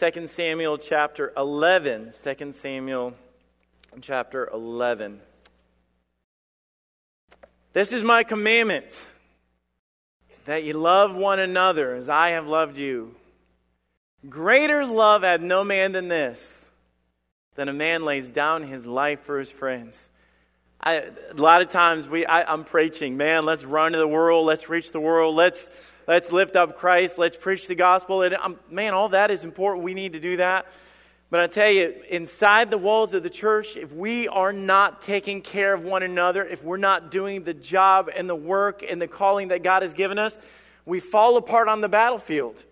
2 Samuel chapter 11. 2 Samuel chapter 11. This is my commandment that you love one another as I have loved you. Greater love hath no man than this, than a man lays down his life for his friends. I, a lot of times we, I, I'm preaching, man, let's run to the world, let's reach the world, let's, let's lift up Christ, let's preach the gospel. And um, man, all that is important. We need to do that. But I tell you, inside the walls of the church, if we are not taking care of one another, if we're not doing the job and the work and the calling that God has given us, we fall apart on the battlefield.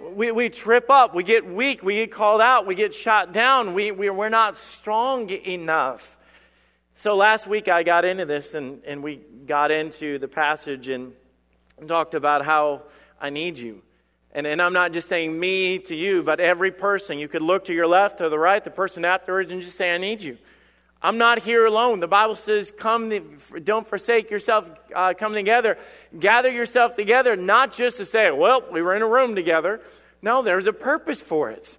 We, we trip up, we get weak, we get called out, we get shot down, we, we, we're not strong enough. So last week I got into this and, and we got into the passage and talked about how I need you. And, and I'm not just saying me to you, but every person. You could look to your left or the right, the person afterwards, and just say, I need you. I'm not here alone. The Bible says, come, don't forsake yourself, uh, come together. Gather yourself together, not just to say, well, we were in a room together. No, there's a purpose for it.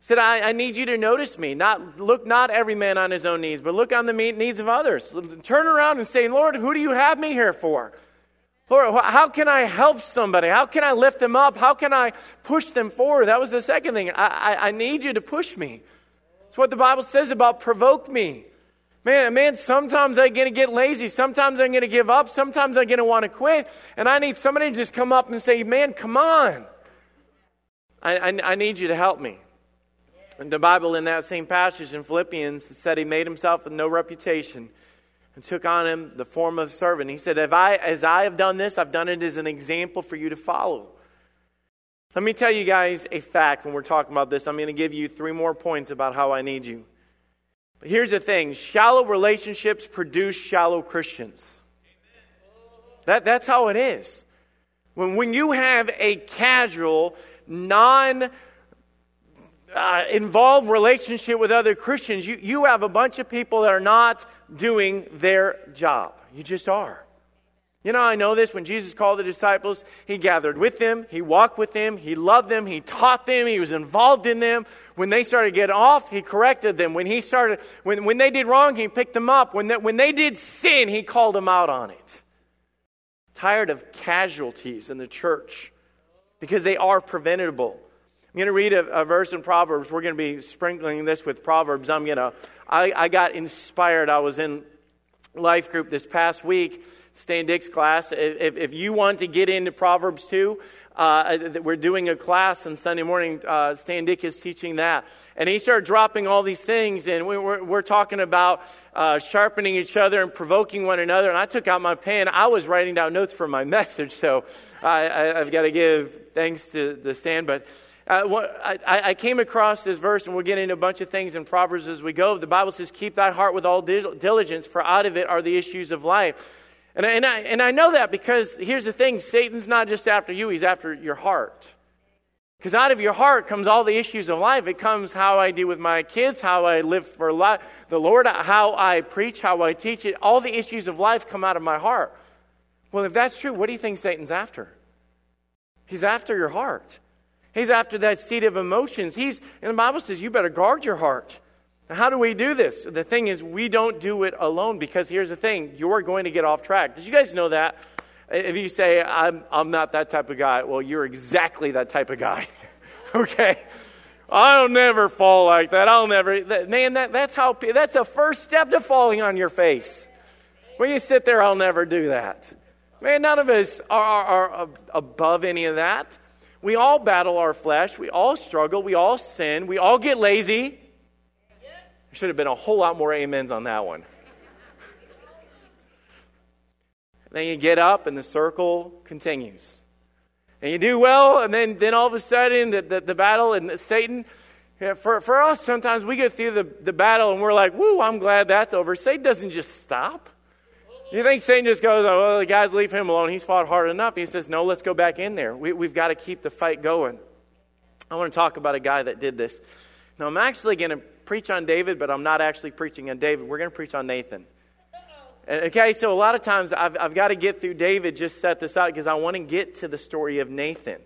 Said, I, I need you to notice me. Not look not every man on his own needs, but look on the needs of others. Turn around and say, Lord, who do you have me here for? Lord, how can I help somebody? How can I lift them up? How can I push them forward? That was the second thing. I, I, I need you to push me. It's what the Bible says about provoke me. Man, man, sometimes I'm going to get lazy. Sometimes I'm going to give up. Sometimes I'm going to want to quit. And I need somebody to just come up and say, man, come on. I, I, I need you to help me. And the Bible in that same passage in Philippians said he made himself with no reputation and took on him the form of a servant. He said, I, As I have done this, I've done it as an example for you to follow. Let me tell you guys a fact when we're talking about this. I'm going to give you three more points about how I need you. But here's the thing shallow relationships produce shallow Christians. That, that's how it is. When, when you have a casual, non uh, involved relationship with other Christians, you, you have a bunch of people that are not doing their job. You just are. You know, I know this. When Jesus called the disciples, he gathered with them, he walked with them, he loved them, he taught them, he was involved in them. When they started to get off, he corrected them. When he started, when, when they did wrong, he picked them up. When they, when they did sin, he called them out on it. Tired of casualties in the church because they are preventable. I'm going to read a, a, verse in Proverbs. We're going to be sprinkling this with Proverbs. I'm going to, I, I got inspired. I was in life group this past week, Stan Dick's class. If, if you want to get into Proverbs 2, uh, we're doing a class on Sunday morning. Uh, Stan Dick is teaching that. And he started dropping all these things, and we, are we're talking about uh, sharpening each other and provoking one another. And I took out my pen. I was writing down notes for my message, so I, I've got to give thanks to the Stan. But uh, what, I, I, came across this verse, and we'll get into a bunch of things in Proverbs as we go. The Bible says, Keep thy heart with all diligence, for out of it are the issues of life. And, and, I, and I know that because here's the thing Satan's not just after you, he's after your heart. Because out of your heart comes all the issues of life. It comes how I deal with my kids, how I live for life, the Lord, how I preach, how I teach it. All the issues of life come out of my heart. Well, if that's true, what do you think Satan's after? He's after your heart. He's after that seat of emotions. He's, and the Bible says you better guard your heart. Now, how do we do this? The thing is, we don't do it alone because here's the thing you're going to get off track. Did you guys know that? If you say, I'm, I'm not that type of guy, well, you're exactly that type of guy. okay? I'll never fall like that. I'll never. That, man, that, that's how. That's the first step to falling on your face. When you sit there, I'll never do that. Man, none of us are, are, are above any of that. We all battle our flesh. We all struggle. We all sin. We all get lazy. There should have been a whole lot more amens on that one. then you get up and the circle continues. And you do well, and then, then all of a sudden the, the, the battle and Satan, yeah, for, for us, sometimes we get through the, the battle and we're like, woo, I'm glad that's over. Satan doesn't just stop. You think Satan just goes, oh, well, the guys, leave him alone. He's fought hard enough. He says, no, let's go back in there. We, we've got to keep the fight going. I want to talk about a guy that did this. Now, I'm actually going to preach on David, but I'm not actually preaching on David. We're going to preach on Nathan. Uh, okay, so a lot of times I've, I've got to get through David, just set this out because I want to get to the story of Nathan.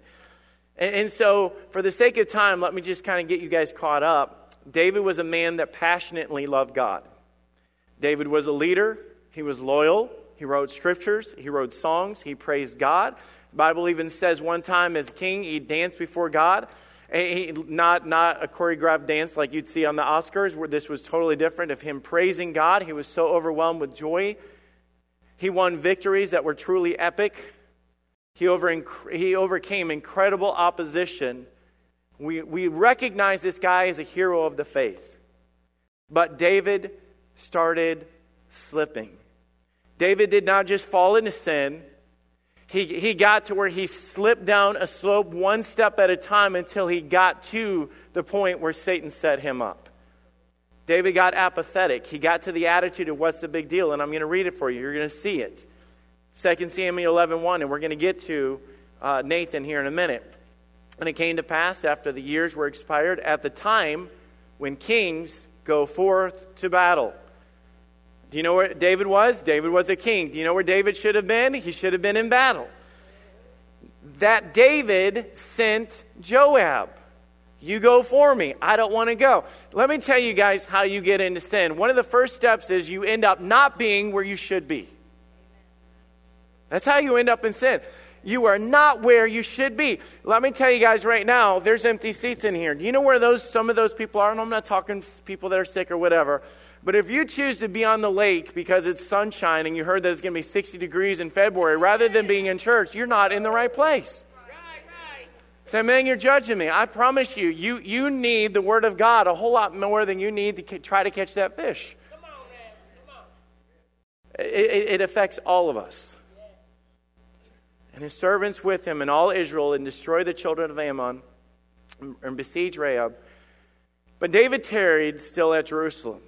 And, and so, for the sake of time, let me just kind of get you guys caught up. David was a man that passionately loved God. David was a leader, he was loyal, he wrote scriptures, he wrote songs, he praised God. The Bible even says one time as king, he danced before God. He, not, not a choreographed dance like you'd see on the Oscars, where this was totally different of him praising God. He was so overwhelmed with joy. He won victories that were truly epic. He, over, he overcame incredible opposition. We, we recognize this guy as a hero of the faith. But David started slipping. David did not just fall into sin, he, he got to where he slipped down a slope one step at a time until he got to the point where Satan set him up. David got apathetic. He got to the attitude of what's the big deal, and I'm going to read it for you. You're going to see it. 2 Samuel 11 1, and we're going to get to uh, Nathan here in a minute. And it came to pass after the years were expired, at the time when kings go forth to battle. Do you know where David was? David was a king. Do you know where David should have been? He should have been in battle. That David sent Joab. You go for me. I don't want to go. Let me tell you guys how you get into sin. One of the first steps is you end up not being where you should be. That's how you end up in sin. You are not where you should be. Let me tell you guys right now, there's empty seats in here. Do you know where those some of those people are? And I'm not talking people that are sick or whatever. But if you choose to be on the lake because it's sunshine and you heard that it's going to be 60 degrees in February, rather than being in church, you're not in the right place. Say, man, you're judging me. I promise you, you, you need the Word of God a whole lot more than you need to try to catch that fish. It, affects all of us. And his servants with him and all Israel and destroy the children of Ammon and besiege Rabbah. But David tarried still at Jerusalem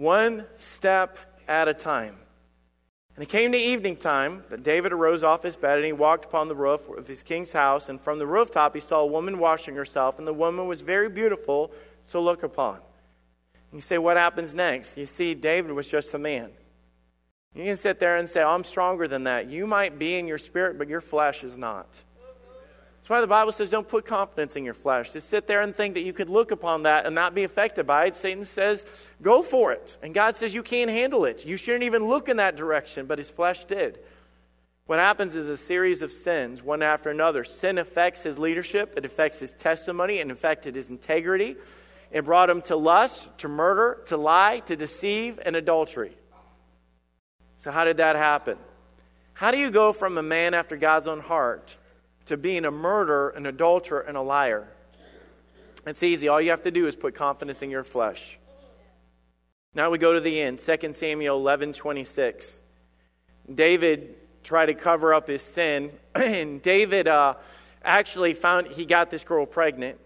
one step at a time. And it came to evening time that David arose off his bed and he walked upon the roof of his king's house. And from the rooftop he saw a woman washing herself, and the woman was very beautiful to look upon. And you say, What happens next? You see, David was just a man. You can sit there and say, oh, I'm stronger than that. You might be in your spirit, but your flesh is not. That's why the Bible says don't put confidence in your flesh. Just sit there and think that you could look upon that and not be affected by it. Satan says, go for it. And God says you can't handle it. You shouldn't even look in that direction, but his flesh did. What happens is a series of sins, one after another. Sin affects his leadership, it affects his testimony, it affected his integrity. It brought him to lust, to murder, to lie, to deceive, and adultery. So, how did that happen? How do you go from a man after God's own heart to being a murderer, an adulterer, and a liar. It's easy. All you have to do is put confidence in your flesh. Now we go to the end. 2 Samuel 11 26. David tried to cover up his sin, and David uh, actually found he got this girl pregnant.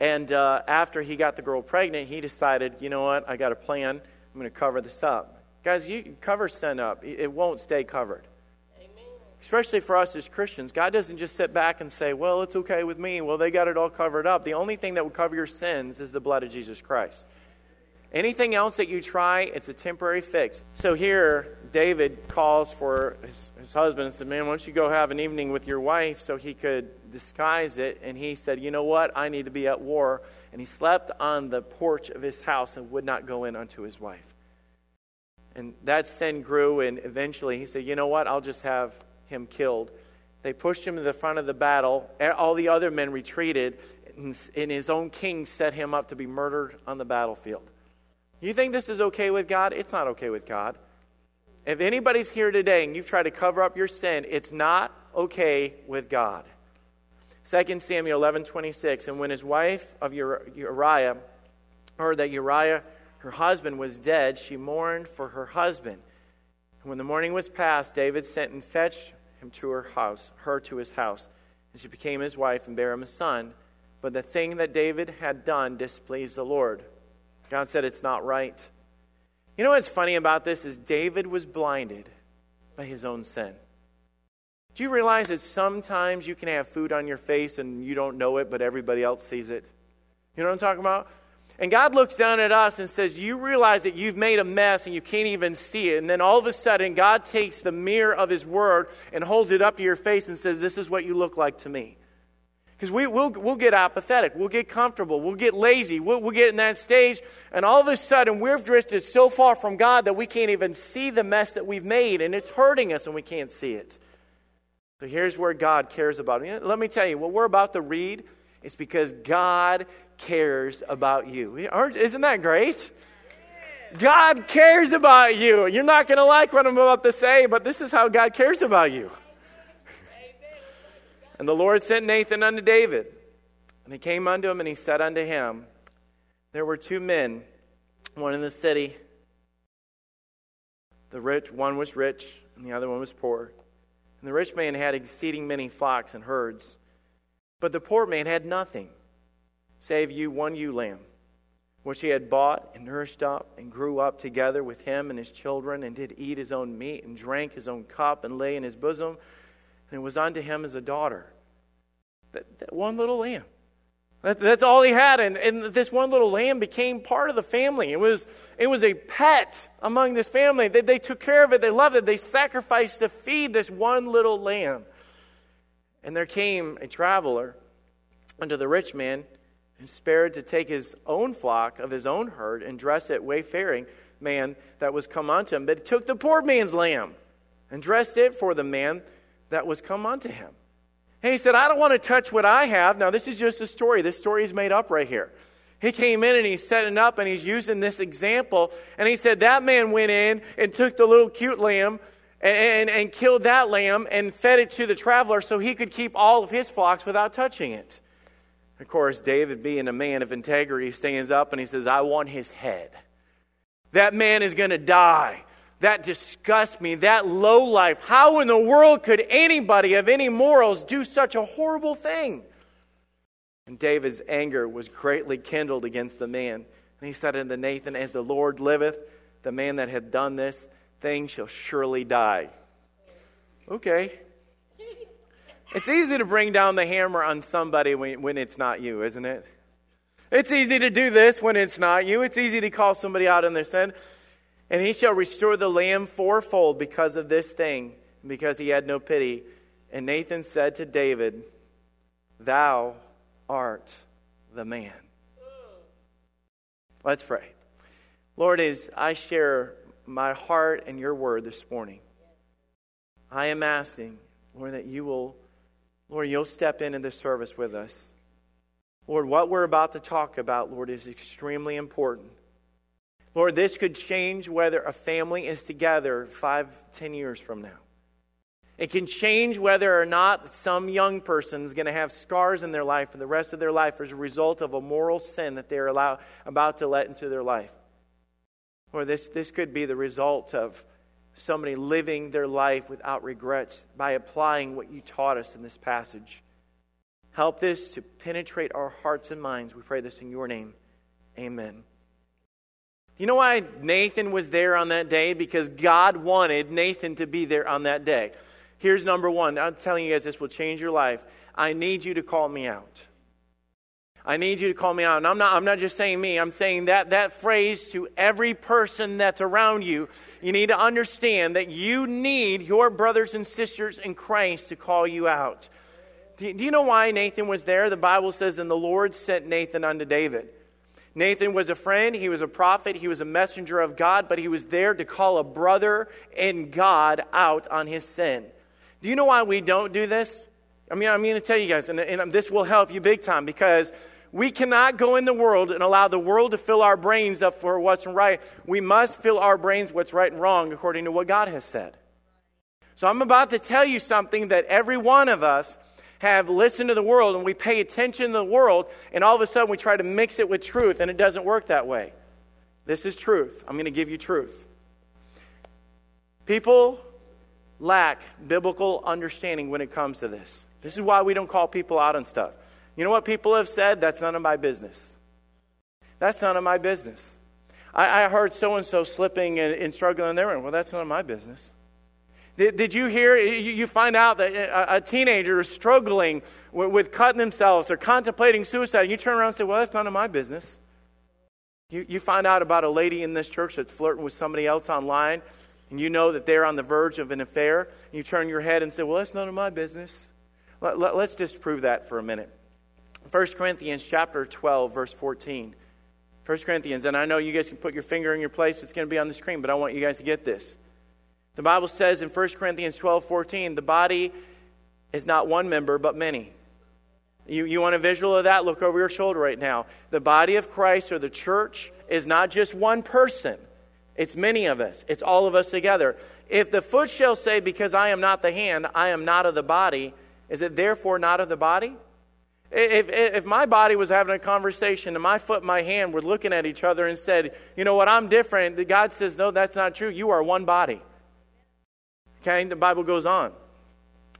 And uh, after he got the girl pregnant, he decided, you know what, I got a plan. I'm going to cover this up. Guys, you cover sin up, it won't stay covered especially for us as Christians, God doesn't just sit back and say, well, it's okay with me. Well, they got it all covered up. The only thing that will cover your sins is the blood of Jesus Christ. Anything else that you try, it's a temporary fix. So here, David calls for his, his husband and said, Man, why don't you go have an evening with your wife so he could disguise it? And he said, You know what? I need to be at war. And he slept on the porch of his house and would not go in unto his wife. And that sin grew, and eventually he said, You know what? I'll just have him killed. They pushed him to the front of the battle. All the other men retreated, and his own king set him up to be murdered on the battlefield. You think this is okay with God? It's not okay with God. If anybody's here today and you've tried to cover up your sin, it's not okay with God. 2 Samuel 11 26. And when his wife of Uriah heard that Uriah, her husband, was dead, she mourned for her husband. And when the morning was past, David sent and fetched him to her house, her to his house, and she became his wife and bare him a son. But the thing that David had done displeased the Lord. God said it's not right. You know what's funny about this is David was blinded by his own sin. Do you realize that sometimes you can have food on your face and you don't know it, but everybody else sees it? You know what I'm talking about? And God looks down at us and says, You realize that you've made a mess and you can't even see it. And then all of a sudden, God takes the mirror of His Word and holds it up to your face and says, This is what you look like to me. Because we, will we'll get apathetic, we'll get comfortable, we'll get lazy, we'll, we'll get in that stage, and all of a sudden we've drifted so far from God that we can't even see the mess that we've made, and it's hurting us and we can't see it. So here's where God cares about it. Let me tell you, what we're about to read is because God cares about you. Isn't that great? God cares about you. You're not going to like what I'm about to say, but this is how God cares about you. And the Lord sent Nathan unto David. And he came unto him, and he said unto him, There were two men, one in the city. The rich, one was rich, and the other one was poor. And the rich man had exceeding many flocks and herds. But the poor man had nothing, save you one ewe lamb, which he had bought and nourished up, and grew up together with him and his children, and did eat his own meat, and drank his own cup, and lay in his bosom and it was unto him as a daughter. That, that one little lamb. That, that's all he had. And, and this one little lamb became part of the family. It was, it was a pet among this family. They, they took care of it, they loved it, they sacrificed to feed this one little lamb. And there came a traveler unto the rich man spared to take his own flock of his own herd and dress it wayfaring man that was come unto him. But took the poor man's lamb and dressed it for the man that was come unto him. And he said, I don't want to touch what I have. Now, this is just a story. This story is made up right here. He came in and he's setting up and he's using this example. And he said, That man went in and took the little cute lamb and, and, and killed that lamb and fed it to the traveler so he could keep all of his flocks without touching it. Of course, David, being a man of integrity, stands up and he says, I want his head. That man is going to die. That disgusts me. That low life. How in the world could anybody of any morals do such a horrible thing? And David's anger was greatly kindled against the man. And he said unto Nathan, As the Lord liveth, the man that hath done this thing shall surely die. Okay. It's easy to bring down the hammer on somebody when, when it's not you, isn't it? It's easy to do this when it's not you. It's easy to call somebody out in their sin. And he shall restore the lamb fourfold because of this thing, because he had no pity. And Nathan said to David, Thou art the man. Let's pray. Lord, as I share my heart and your word this morning, I am asking, Lord, that you will, Lord, you'll step in in this service with us. Lord, what we're about to talk about, Lord, is extremely important. Lord, this could change whether a family is together five, ten years from now. It can change whether or not some young person is going to have scars in their life for the rest of their life as a result of a moral sin that they're allow, about to let into their life. Or this, this could be the result of somebody living their life without regrets by applying what you taught us in this passage. Help this to penetrate our hearts and minds. We pray this in your name. Amen. You know why Nathan was there on that day? Because God wanted Nathan to be there on that day. Here's number one. I'm telling you guys, this will change your life. I need you to call me out. I need you to call me out. And I'm not, I'm not just saying me, I'm saying that, that phrase to every person that's around you. You need to understand that you need your brothers and sisters in Christ to call you out. Do, you know why Nathan was there? The Bible says, And the Lord sent Nathan unto David. Nathan was a friend, he was a prophet, he was a messenger of God, but he was there to call a brother in God out on his sin. Do you know why we don't do this? I mean, I'm going to tell you guys, and, and this will help you big time because we cannot go in the world and allow the world to fill our brains up for what's right. We must fill our brains what's right and wrong according to what God has said. So I'm about to tell you something that every one of us have listened to the world and we pay attention to the world, and all of a sudden we try to mix it with truth, and it doesn't work that way. This is truth. I'm going to give you truth. People lack biblical understanding when it comes to this. This is why we don't call people out on stuff. You know what people have said? That's none of my business. That's none of my business. I, I heard so and so slipping and, struggling, and struggling there. Well, that's none of my business. Did, did you hear? You find out that a, a teenager is struggling with, with, cutting themselves or contemplating suicide, and you turn around and say, Well, that's none of my business. You, you find out about a lady in this church that's flirting with somebody else online, and you know that they're on the verge of an affair, and you turn your head and say, Well, that's none of my business. Let, let, let's just prove that for a minute. 1 Corinthians chapter 12, verse 14. 1 Corinthians, and I know you guys can put your finger in your place, it's going to be on the screen, but I want you guys to get this. The Bible says in 1 Corinthians 12, 14, the body is not one member, but many. You, you want a visual of that? Look over your shoulder right now. The body of Christ or the church is not just one person, it's many of us, it's all of us together. If the foot shall say, Because I am not the hand, I am not of the body, is it therefore not of the body? If, if my body was having a conversation and my foot and my hand were looking at each other and said, you know what, I'm different, God says, no, that's not true. You are one body. Okay, the Bible goes on.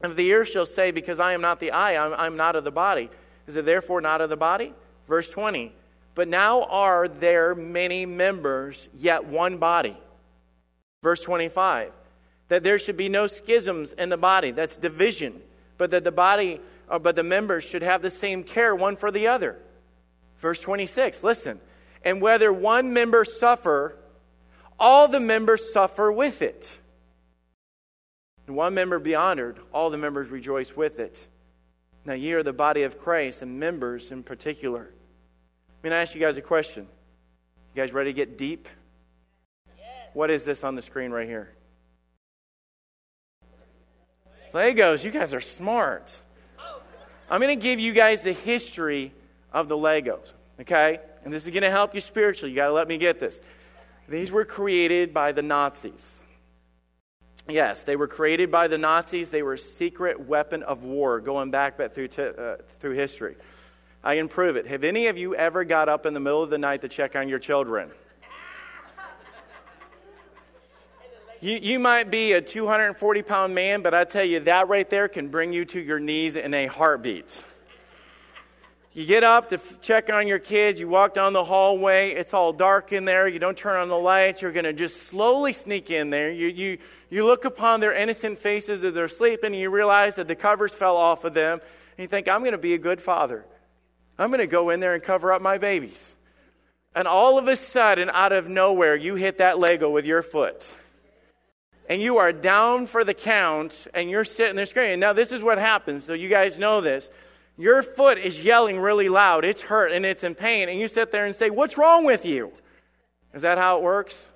And the ear shall say, because I am not the eye, I'm, I'm not of the body, is it therefore not of the body? Verse 20. But now are there many members, yet one body. Verse 25. That there should be no schisms in the body. That's division. But that the body uh, but the members should have the same care one for the other. Verse 26, listen. And whether one member suffer, all the members suffer with it. And one member be honored, all the members rejoice with it. Now, ye are the body of Christ, and members in particular. I'm going to ask you guys a question. You guys ready to get deep? What is this on the screen right here? Legos, you guys are smart. I'm going to give you guys the history of the Legos, okay? And this is going to help you spiritually. You got to let me get this. These were created by the Nazis. Yes, they were created by the Nazis. They were a secret weapon of war going back, through, uh, through history. I can prove it. Have any of you ever got up in the middle of the night to check on your children? You, you might be a 240 pound man, but I tell you, that right there can bring you to your knees in a heartbeat. You get up to check on your kids, you walk down the hallway, it's all dark in there, you don't turn on the lights, you're going to just slowly sneak in there. You, you, you look upon their innocent faces as they're sleeping, and you realize that the covers fell off of them, and you think, I'm going to be a good father. I'm going to go in there and cover up my babies. And all of a sudden, out of nowhere, you hit that Lego with your foot and you are down for the count and you're sitting there screaming. Now, this is what happens, so you guys know this. Your foot is yelling really loud, it's hurt and it's in pain, and you sit there and say, What's wrong with you? Is that how it works?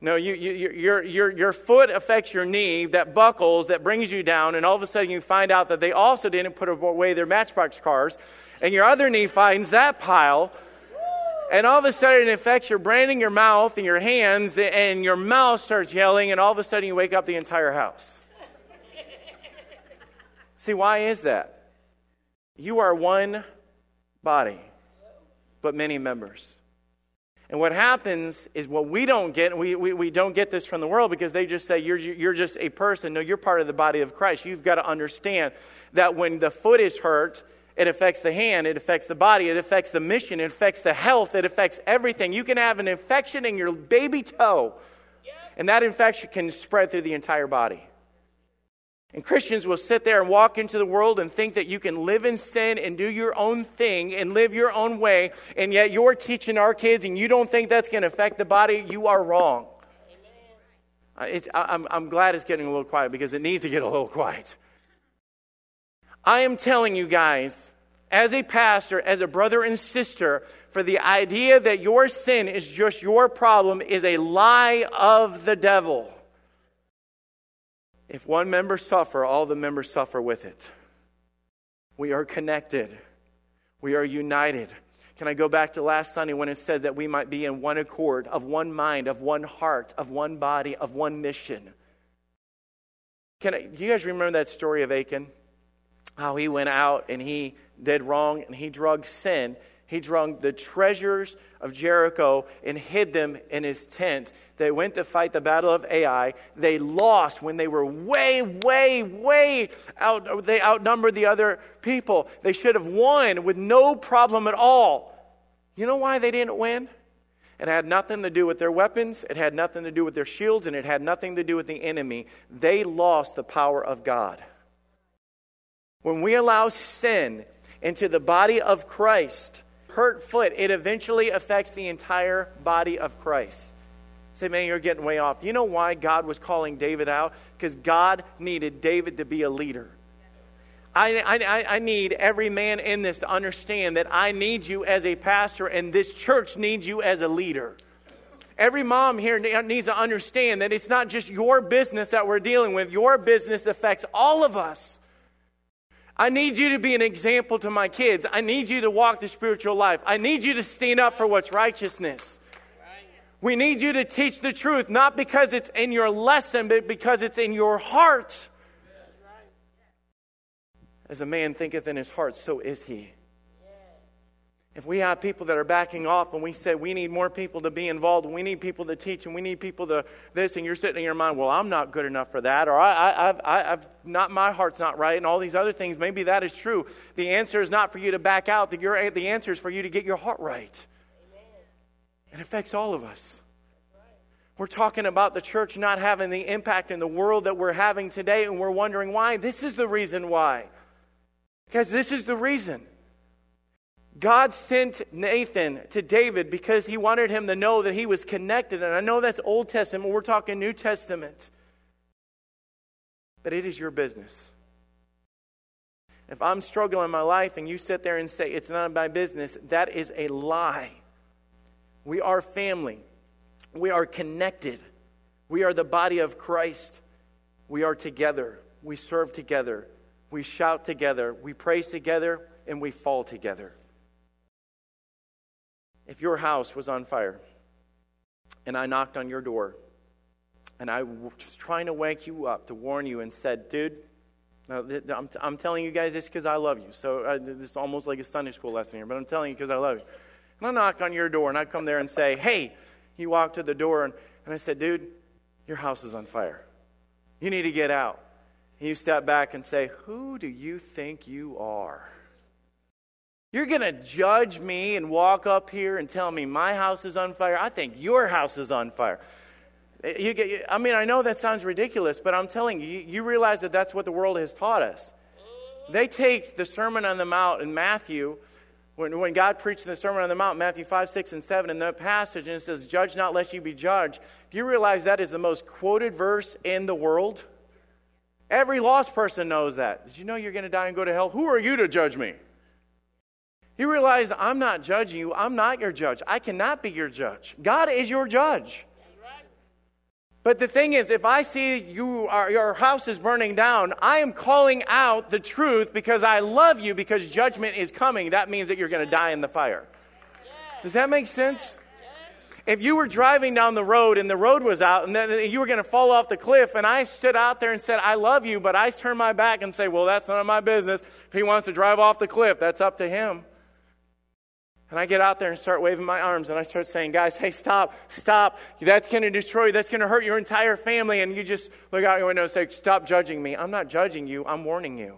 No, you, you, your, your, your foot affects your knee that buckles, that brings you down, and all of a sudden you find out that they also didn't put away their matchbox cars, and your other knee finds that pile and all of a sudden it affects your brain and your mouth and your hands, and your mouth starts yelling, and all of a sudden you wake up the entire house. See, why is that? You are one body, but many members. And what happens is what we don't get, we, we, we don't get this from the world because they just say, you're, you're just a person. No, you're part of the body of Christ. You've got to understand that when the foot is hurt, it affects the hand, it affects the body, it affects the mission, it affects the health, it affects everything. You can have an infection in your baby toe, and that infection can spread through the entire body. And Christians will sit there and walk into the world and think that you can live in sin and do your own thing and live your own way, and yet you're teaching our kids and you don't think that's going to affect the body. You are wrong. I, I'm, I'm glad it's getting a little quiet because it needs to get a little quiet. I am telling you guys, as a pastor, as a brother and sister, for the idea that your sin is just your problem is a lie of the devil. If one member suffer, all the members suffer with it. We are connected. We are united. Can I go back to last Sunday when it said that we might be in one accord, of one mind, of one heart, of one body, of one mission? Can I, do you guys remember that story of Achan? How he went out and he did wrong and he drug sin. He drug the treasures of Jericho and hid them in his tent. They went to fight the battle of Ai. They lost when they were way, way, way out. They outnumbered the other people. They should have won with no problem at all. You know why they didn't win? It had nothing to do with their weapons, it had nothing to do with their shields, and it had nothing to do with the enemy. They lost the power of God. When we allow sin into the body of Christ, hurt foot, it eventually affects the entire body of Christ. Say, man, you're getting way off. You know why God was calling David out? Because God needed David to be a leader. I, I, I need every man in this to understand that I need you as a pastor and this church needs you as a leader. Every mom here needs to understand that it's not just your business that we're dealing with, your business affects all of us. I need you to be an example to my kids. I need you to walk the spiritual life. I need you to stand up for what's righteousness. We need you to teach the truth, not because it's in your lesson, but because it's in your heart. As a man thinketh in his heart, so is he. If we have people that are backing off and we say we need more people to be involved, we need people to teach, and we need people to this, and you're sitting in your mind, well, I'm not good enough for that, or I, I, I've, have not, my heart's not right, and all these other things, maybe that is true. The answer is not for you to back out. The, the answer is for you to get your heart right. It affects all of us. We're talking about the church not having the impact in the world that we're having today, and we're wondering why. This is the reason why. Because this is the reason. God sent Nathan to David because he wanted him to know that he was connected. And I know that's Old Testament, we're talking New Testament. But it is your business. If I'm struggling in my life and you sit there and say it's not my business, that is a lie. We are family. We are connected. We are the body of Christ. We are together. We serve together. We shout together. We praise together. And we fall together. If your house was on fire and I knocked on your door and I was trying to wake you up to warn you and said, dude, I'm, I'm telling you guys this because I love you. So uh, this is almost like a Sunday school lesson here, but I'm telling you because I love you. And I knock on your door and I come there and say, hey, you walk to the door and, and I said, dude, your house is on fire. You need to get out. And you step back and say, who do you think you are? You're going to judge me and walk up here and tell me my house is on fire? I think your house is on fire. Eh, get, I mean, I know that sounds ridiculous, but I'm telling you, you realize that that's what the world has taught us. They take the Sermon on the Mount in Matthew, when, when God preached the Sermon on the Mount, Matthew 5, 6, and 7, in that passage, and it says, Judge not lest you be judged. Do you realize that is the most quoted verse in the world? Every lost person knows that. Did you know you're going to die and go to hell? Who are you to judge me? You realize I'm not judging you. I'm not your judge. I cannot be your judge. God is your judge. But the thing is, if I see you are, your house is burning down, I am calling out the truth because I love you because judgment is coming. That means that you're going to die in the fire. Does that make sense? If you were driving down the road and the road was out and then you were going to fall off the cliff and I stood out there and said, I love you, but I turn my back and say, well, that's none of my business. If he wants to drive off the cliff, that's up to him. And I get out there and start waving my arms and I start saying, guys, hey, stop, stop. That's going to destroy you. That's going to hurt your entire family. And you just look out your window and say, stop judging me. I'm not judging you. I'm warning you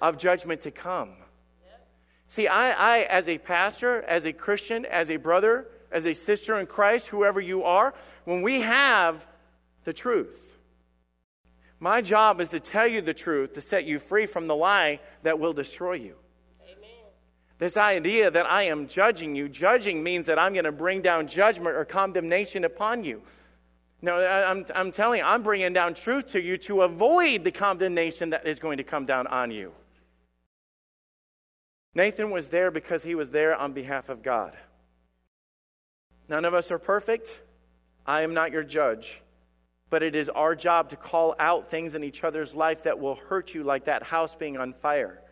of judgment to come. See, I, I, as a pastor, as a Christian, as a brother, as a sister in Christ, whoever you are, when we have the truth, my job is to tell you the truth, to set you free from the lie that will destroy you. This idea that I am judging you, judging means that I'm going to bring down judgment or condemnation upon you. No, I'm, I'm telling you, I'm bringing down truth to you to avoid the condemnation that is going to come down on you. Nathan was there because he was there on behalf of God. None of us are perfect. I am not your judge. But it is our job to call out things in each other's life that will hurt you, like that house being on fire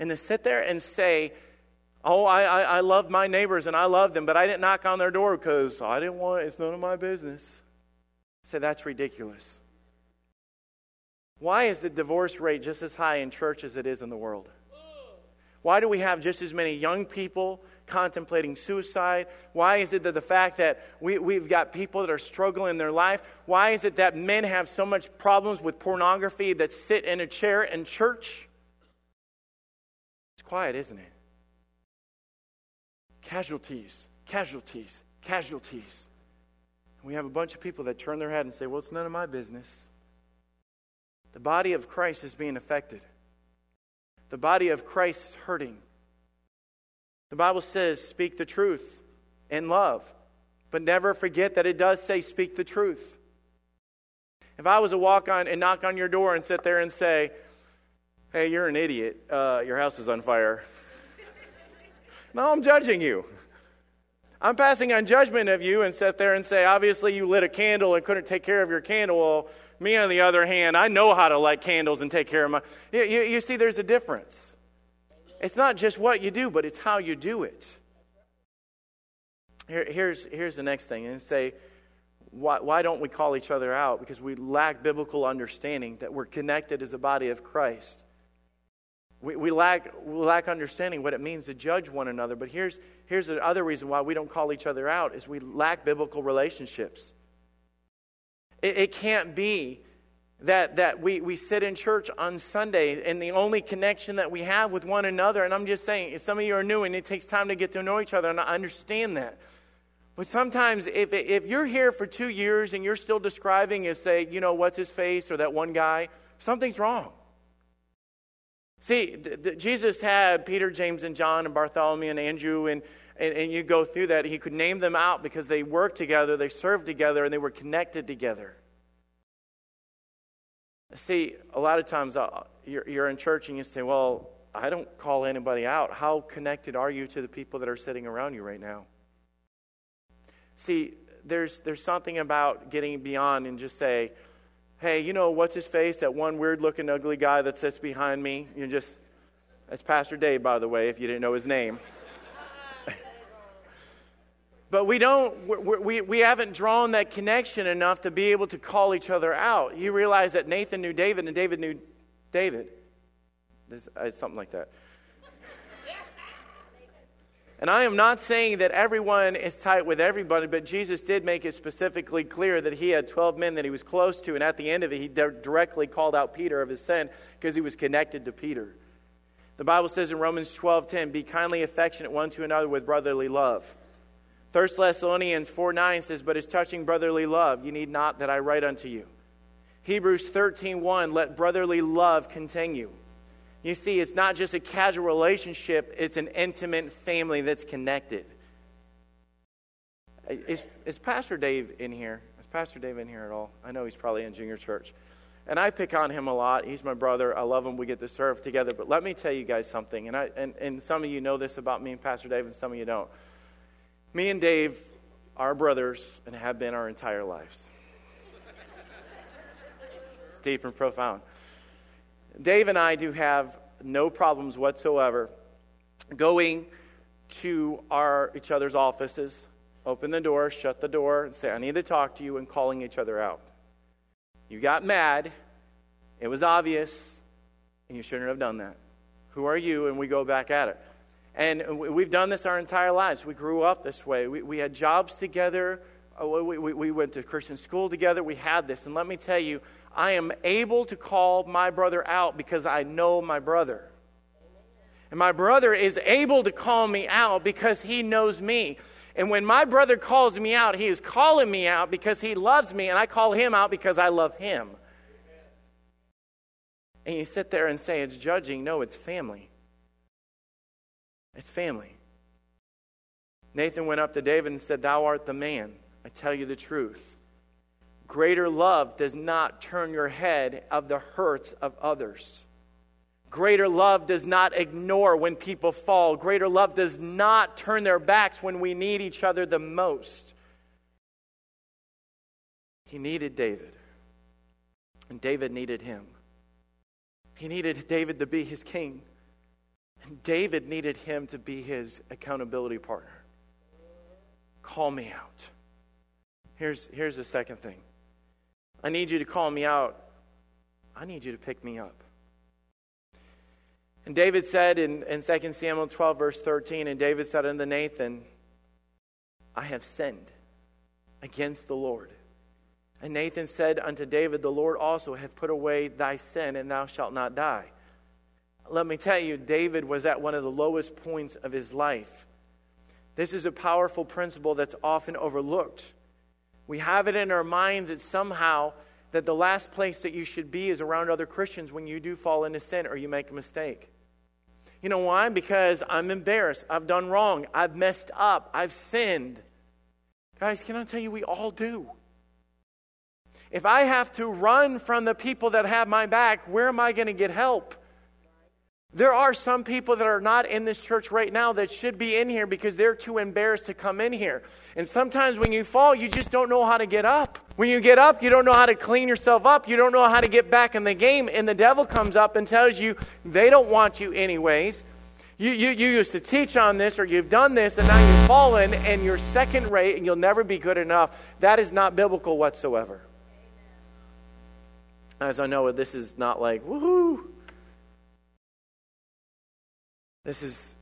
and to sit there and say, Oh, I, I, I love my neighbors and I love them, but I didn't knock on their door because I didn't want it's none of my business. Say that's ridiculous. Why is the divorce rate just as high in church as it is in the world? Why do we have just as many young people contemplating suicide? Why is it that the fact that we, we've got people that are struggling in their life? Why is it that men have so much problems with pornography that sit in a chair in church? Quiet, isn't it? Casualties, casualties, casualties. And we have a bunch of people that turn their head and say, Well, it's none of my business. The body of Christ is being affected, the body of Christ is hurting. The Bible says, Speak the truth in love, but never forget that it does say, Speak the truth. If I was to walk on and knock on your door and sit there and say, Hey, you're an idiot. Uh, your house is on fire. no, I'm judging you. I'm passing on judgment of you and sit there and say, obviously, you lit a candle and couldn't take care of your candle. Well, me, on the other hand, I know how to light candles and take care of my. You, you, you see, there's a difference. It's not just what you do, but it's how you do it. Here, here's, here's the next thing and say, why, why don't we call each other out? Because we lack biblical understanding that we're connected as a body of Christ. We, we, lack, we lack understanding what it means to judge one another. But here's, here's the other reason why we don't call each other out is we lack biblical relationships. It, it can't be that, that we, we sit in church on Sunday and the only connection that we have with one another, and I'm just saying, some of you are new and it takes time to get to know each other, and I understand that. But sometimes, if, if you're here for two years and you're still describing as, say, you know, what's his face or that one guy, something's wrong. See, Jesus had Peter, James, and John, and Bartholomew, and Andrew, and, and, and you go through that. He could name them out because they worked together, they served together, and they were connected together. See, a lot of times uh, you're, you're in church and you say, Well, I don't call anybody out. How connected are you to the people that are sitting around you right now? See, there's, there's something about getting beyond and just say, hey, you know, what's his face? That one weird looking ugly guy that sits behind me. You just, that's Pastor Dave, by the way, if you didn't know his name. but we don't, we, we haven't drawn that connection enough to be able to call each other out. You realize that Nathan knew David and David knew David. It's uh, something like that. And I am not saying that everyone is tight with everybody, but Jesus did make it specifically clear that he had 12 men that he was close to, and at the end of it, he directly called out Peter of his sin because he was connected to Peter. The Bible says in Romans 12:10, "Be kindly affectionate one to another with brotherly love." 1 Thessalonians 4:9 says, "But as touching brotherly love, you need not that I write unto you." Hebrews 13:1, "Let brotherly love continue." You see, it's not just a casual relationship, it's an intimate family that's connected. Is, is Pastor Dave in here? Is Pastor Dave in here at all? I know he's probably in junior church. And I pick on him a lot. He's my brother. I love him. We get to serve together. But let me tell you guys something. And, I, and, and some of you know this about me and Pastor Dave, and some of you don't. Me and Dave are brothers and have been our entire lives. it's deep and profound. Dave and I do have no problems whatsoever going to our each other's offices, open the door, shut the door, and say, I need to talk to you, and calling each other out. You got mad. It was obvious, and you shouldn't have done that. Who are you? And we go back at it. And we've done this our entire lives. We grew up this way. We, we had jobs together. Uh, we, we, we went to Christian school together. We had this. And let me tell you, I am able to call my brother out because I know my brother. And my brother is able to call me out because he knows me. And when my brother calls me out, he is calling me out because he loves me, and I call him out because I love him. And you sit there and say it's judging. No, it's family. It's family. Nathan went up to David and said, Thou art the man. I tell you the truth. Greater love does not turn your head of the hurts of others. Greater love does not ignore when people fall. Greater love does not turn their backs when we need each other the most. He needed David, and David needed him. He needed David to be his king, and David needed him to be his accountability partner. Call me out. Here's, here's the second thing I need you to call me out. I need you to pick me up. And David said in, in 2 Samuel 12, verse 13, and David said unto Nathan, I have sinned against the Lord. And Nathan said unto David, The Lord also hath put away thy sin, and thou shalt not die. Let me tell you, David was at one of the lowest points of his life. This is a powerful principle that's often overlooked. We have it in our minds that somehow that the last place that you should be is around other Christians when you do fall into sin or you make a mistake. You know why? Because I'm embarrassed. I've done wrong. I've messed up. I've sinned. Guys, can I tell you, we all do. If I have to run from the people that have my back, where am I going to get help? There are some people that are not in this church right now that should be in here because they're too embarrassed to come in here. And sometimes when you fall, you just don't know how to get up. When you get up, you don't know how to clean yourself up. You don't know how to get back in the game. And the devil comes up and tells you they don't want you anyways. You, you, you used to teach on this or you've done this and now you've fallen and you're second rate and you'll never be good enough. That is not biblical whatsoever. As I know, this is not like, woohoo. This is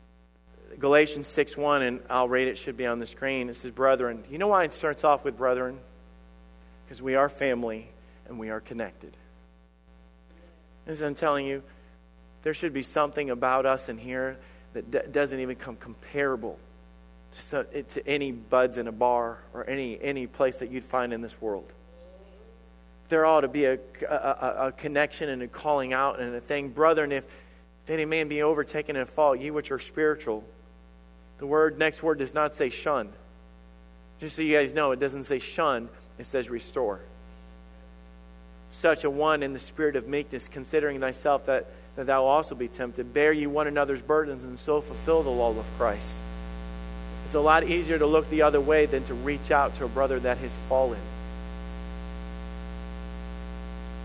Galatians 6 1, and I'll read it, it should be on the screen. It says, Brethren. You know why it starts off with brethren? Because we are family and we are connected. As I'm telling you, there should be something about us in here that d- doesn't even come comparable to, to any buds in a bar or any, any place that you'd find in this world. There ought to be a, a, a connection and a calling out and a thing. Brethren, if, if any man be overtaken in a fault, ye which are spiritual, the word next word does not say shun. Just so you guys know, it doesn't say shun, it says restore. Such a one in the spirit of meekness, considering thyself that, that thou also be tempted. Bear ye one another's burdens, and so fulfill the law of Christ. It's a lot easier to look the other way than to reach out to a brother that has fallen.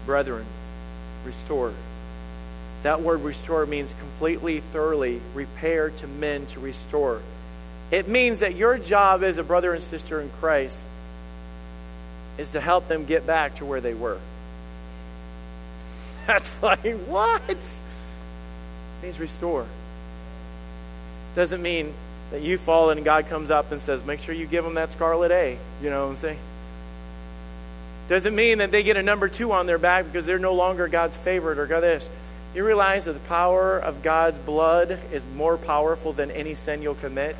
Brethren, restore. That word restore means completely, thoroughly, repair to mend, to restore. It means that your job as a brother and sister in Christ is to help them get back to where they were. That's like, what? It means restore. Doesn't mean that you fall and God comes up and says, make sure you give them that scarlet A. You know what I'm saying? Doesn't mean that they get a number two on their back because they're no longer God's favorite or God this. You realize that the power of God's blood is more powerful than any sin you'll commit?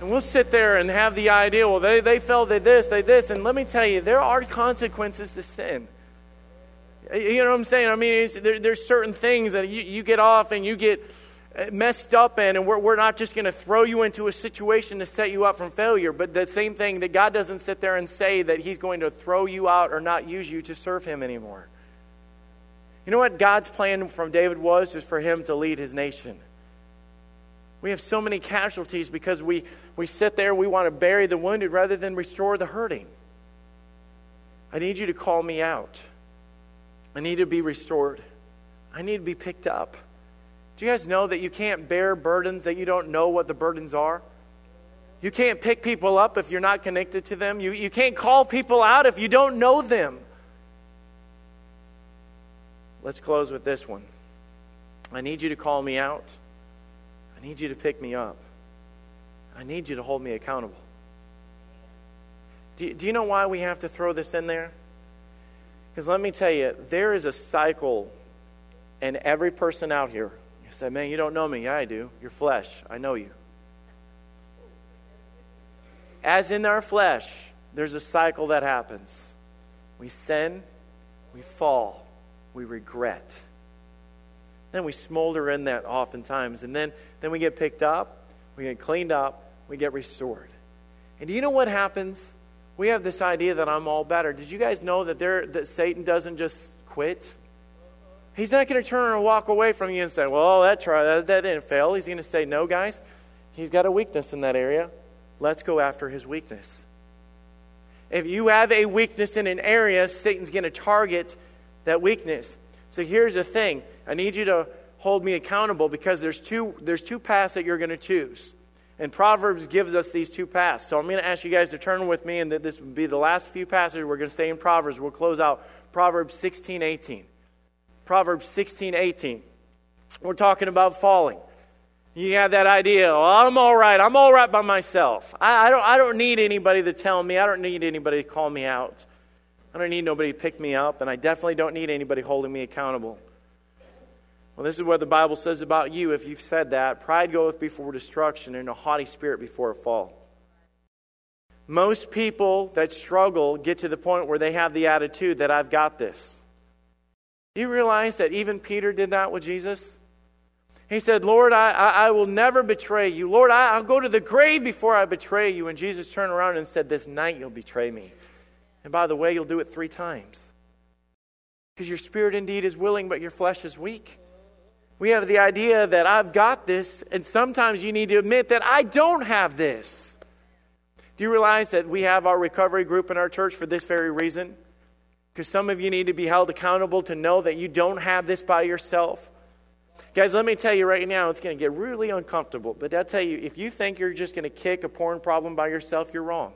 And we'll sit there and have the idea, well, they, they fell, they this, they this. And let me tell you, there are consequences to sin. You know what I'm saying? I mean, there, there's certain things that you, you get off and you get uh, messed up in, and we're, we're not just going to throw you into a situation to set you up from failure. But the same thing that God doesn't sit there and say that He's going to throw you out or not use you to serve Him anymore. You know what God's plan from David was? Was for him to lead his nation. We have so many casualties because we, we sit there, we want to bury the wounded rather than restore the hurting. I need you to call me out. I need to be restored. I need to be picked up. Do you guys know that you can't bear burdens that you don't know what the burdens are? You can't pick people up if you're not connected to them. You, you can't call people out if you don't know them. Let's close with this one. I need you to call me out. I need you to pick me up. I need you to hold me accountable. Do, do you know why we have to throw this in there? Because let me tell you, there is a cycle in every person out here. You say, man, you don't know me. Yeah, I do. Your flesh. I know you. As in our flesh, there's a cycle that happens. We sin, we fall, we regret. Then we smolder in that oftentimes. And then, then we get picked up, we get cleaned up, we get restored. And do you know what happens? We have this idea that I'm all better. Did you guys know that, there, that Satan doesn't just quit? He's not going to turn and walk away from you and say, well, that, try, that, that didn't fail. He's going to say, no, guys, he's got a weakness in that area. Let's go after his weakness. If you have a weakness in an area, Satan's going to target that weakness. So here's the thing I need you to hold me accountable because there's two, there's two paths that you're going to choose. And Proverbs gives us these two paths. So I'm going to ask you guys to turn with me, and this will be the last few passages. We're going to stay in Proverbs. We'll close out Proverbs 16, 18. Proverbs 16, 18. We're talking about falling. You have that idea, well, I'm all right. I'm all right by myself. I, I, don't, I don't need anybody to tell me. I don't need anybody to call me out. I don't need nobody to pick me up, and I definitely don't need anybody holding me accountable. Well, this is what the Bible says about you if you've said that. Pride goeth before destruction, and a haughty spirit before a fall. Most people that struggle get to the point where they have the attitude that I've got this. Do you realize that even Peter did that with Jesus? He said, Lord, I, I, I will never betray you. Lord, I, I'll go to the grave before I betray you. And Jesus turned around and said, This night you'll betray me. And by the way, you'll do it three times. Because your spirit indeed is willing, but your flesh is weak. We have the idea that I've got this, and sometimes you need to admit that I don't have this. Do you realize that we have our recovery group in our church for this very reason? Because some of you need to be held accountable to know that you don't have this by yourself. Guys, let me tell you right now, it's going to get really uncomfortable. But I'll tell you, if you think you're just going to kick a porn problem by yourself, you're wrong.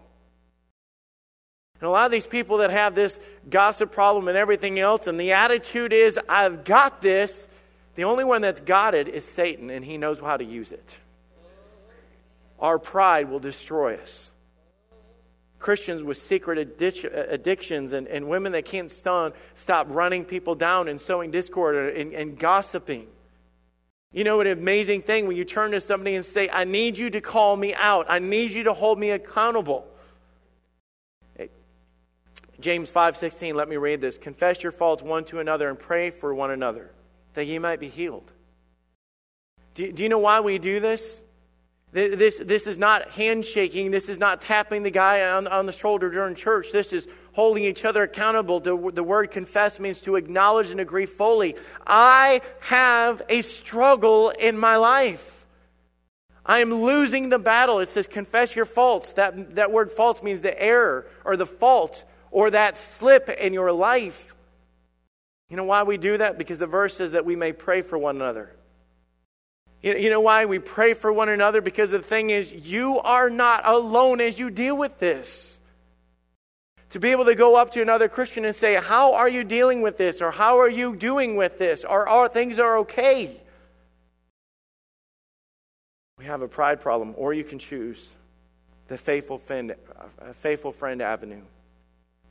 And a lot of these people that have this gossip problem and everything else, and the attitude is, I've got this, the only one that's got it is Satan, and he knows how to use it. Our pride will destroy us. Christians with secret addictions and, and women that can't stand, stop running people down and sowing discord and, and gossiping. You know, an amazing thing when you turn to somebody and say, I need you to call me out, I need you to hold me accountable. James 5:16, let me read this. Confess your faults one to another and pray for one another that ye might be healed. Do, do you know why we do this? This, this is not handshaking. This is not tapping the guy on, on the shoulder during church. This is holding each other accountable. The, the word confess means to acknowledge and agree fully. I have a struggle in my life. I am losing the battle. It says, confess your faults. That, that word faults means the error or the fault or that slip in your life. You know why we do that? Because the verse says that we may pray for one another. You know why we pray for one another? Because the thing is, you are not alone as you deal with this. To be able to go up to another Christian and say, How are you dealing with this? Or how are you doing with this? Or are things are okay? We have a pride problem, or you can choose the faithful friend, faithful friend avenue.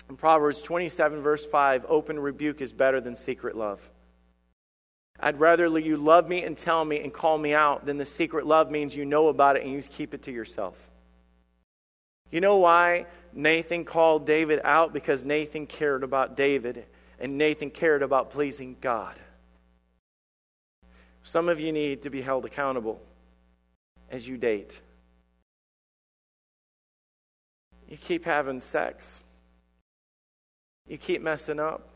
In Proverbs 27, verse 5, open rebuke is better than secret love. I'd rather you love me and tell me and call me out than the secret love means you know about it and you keep it to yourself. You know why Nathan called David out? Because Nathan cared about David and Nathan cared about pleasing God. Some of you need to be held accountable as you date. You keep having sex. You keep messing up.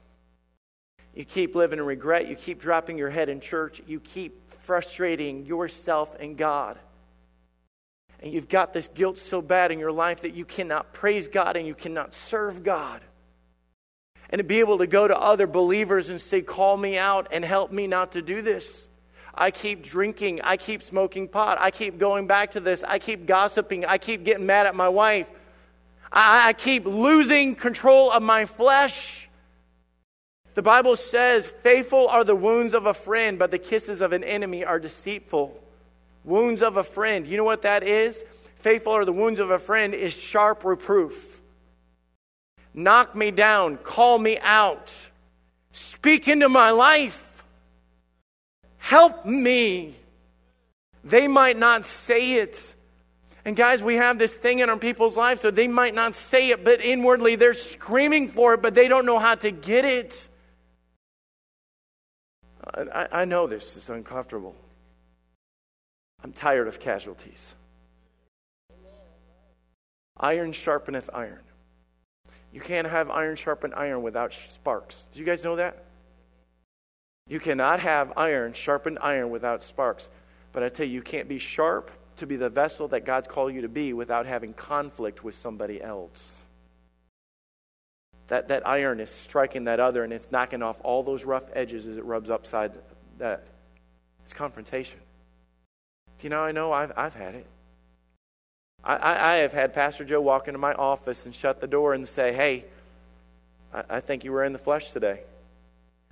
You keep living in regret. You keep dropping your head in church. You keep frustrating yourself and God. And you've got this guilt so bad in your life that you cannot praise God and you cannot serve God. And to be able to go to other believers and say, Call me out and help me not to do this. I keep drinking. I keep smoking pot. I keep going back to this. I keep gossiping. I keep getting mad at my wife. I, keep losing control of my flesh. The Bible says, Faithful are the wounds of a friend, but the kisses of an enemy are deceitful. Wounds of a friend. You know what that is? Faithful are the wounds of a friend is sharp reproof. Knock me down, call me out, speak into my life, help me. They might not say it, and guys, we have this thing in our people's lives, so they might not say it, but inwardly they're screaming for it, but they don't know how to get it. I, I know this is uncomfortable. I'm tired of casualties. Iron sharpeneth iron. You can't have iron sharpen iron without sparks. Do you guys know that? You cannot have iron sharpen iron without sparks. But I tell you, you can't be sharp to be the vessel that God's called you to be without having conflict with somebody else. That, that iron is striking that other and it's knocking off all those rough edges as it rubs upside that. It's confrontation. Do you know, I know I've, I've had it. I, I, I, have had Pastor Joe walk into my office and shut the door and say, Hey, I, I think you were in the flesh today.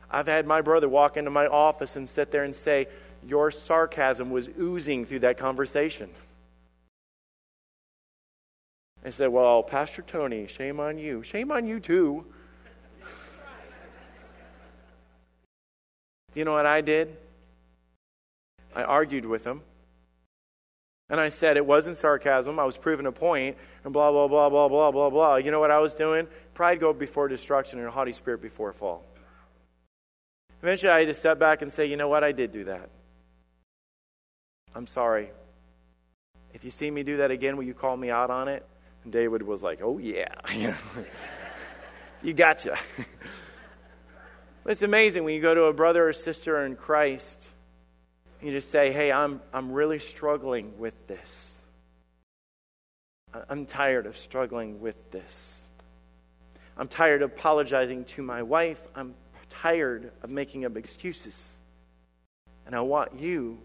I've had my brother walk into my office and sit there and say, your sarcasm was oozing through that conversation. I said, Well, Pastor Tony, shame on you. Shame on you too. Do you know what I did? I argued with him. And I said it wasn't sarcasm. I was proving a point, and blah, blah, blah, blah, blah, blah, blah. You know what I was doing? Pride go before destruction and a haughty spirit before fall. Eventually, I had to step back and say, you know what? I did do that. I'm sorry. If you see me do that again, will you call me out on it? And David was like, Oh, yeah. you gotcha. it's amazing when you go to a brother or sister in Christ You just say, hey, I'm, I'm really struggling with this. I'm tired of struggling with this. I'm tired of apologizing to my wife. I'm tired of making up excuses. And I want you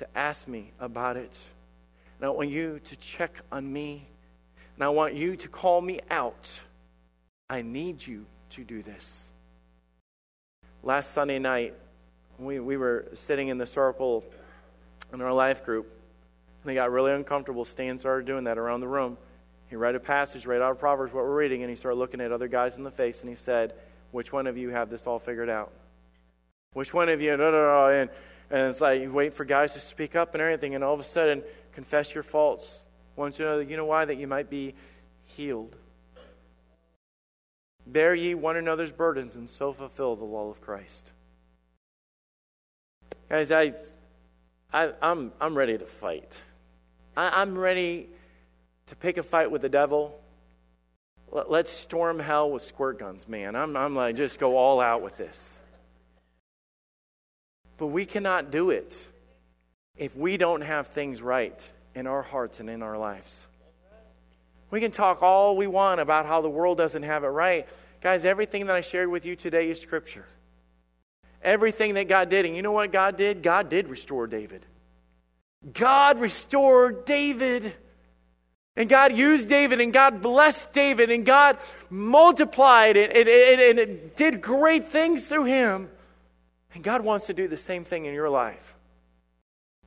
to ask me about it. And I want you to check on me. And I want you to call me out. I need you to do this. Last Sunday night, we, we were sitting in the circle in our life group, and they got really uncomfortable. Stan started doing that around the room. He read a passage right out of Proverbs, what we're reading, and he started looking at other guys in the face, and he said, Which one of you have this all figured out? Which one of you? Da, da, da, and, and it's like you wait for guys to speak up and everything, and all of a sudden, confess your faults. Want you know, you know why? That you might be healed. Bear ye one another's burdens, and so fulfill the law of Christ. Guys, I, I, am I'm, I'm ready to fight. I, I'm ready to pick a fight with the devil. Let's storm hell with squirt guns, man. I'm, I'm like, just go all out with this. But we cannot do it if we don't have things right in our hearts and in our lives. We can talk all we want about how the world doesn't have it right. Guys, everything that I shared with you today is Scripture. Everything that God did. And you know what God did? God did restore David. God restored David. And God used David, and God blessed David, and God multiplied it, and, and, and it did great things through him. And God wants to do the same thing in your life.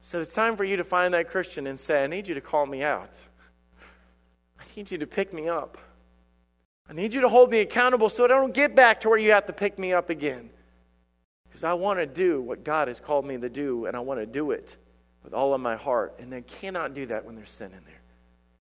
So it's time for you to find that Christian and say, I need you to call me out. I need you to pick me up. I need you to hold me accountable so that I don't get back to where you have to pick me up again. Because I want to do what God has called me to do, and I want to do it with all of my heart. And they cannot do that when there's sin in there.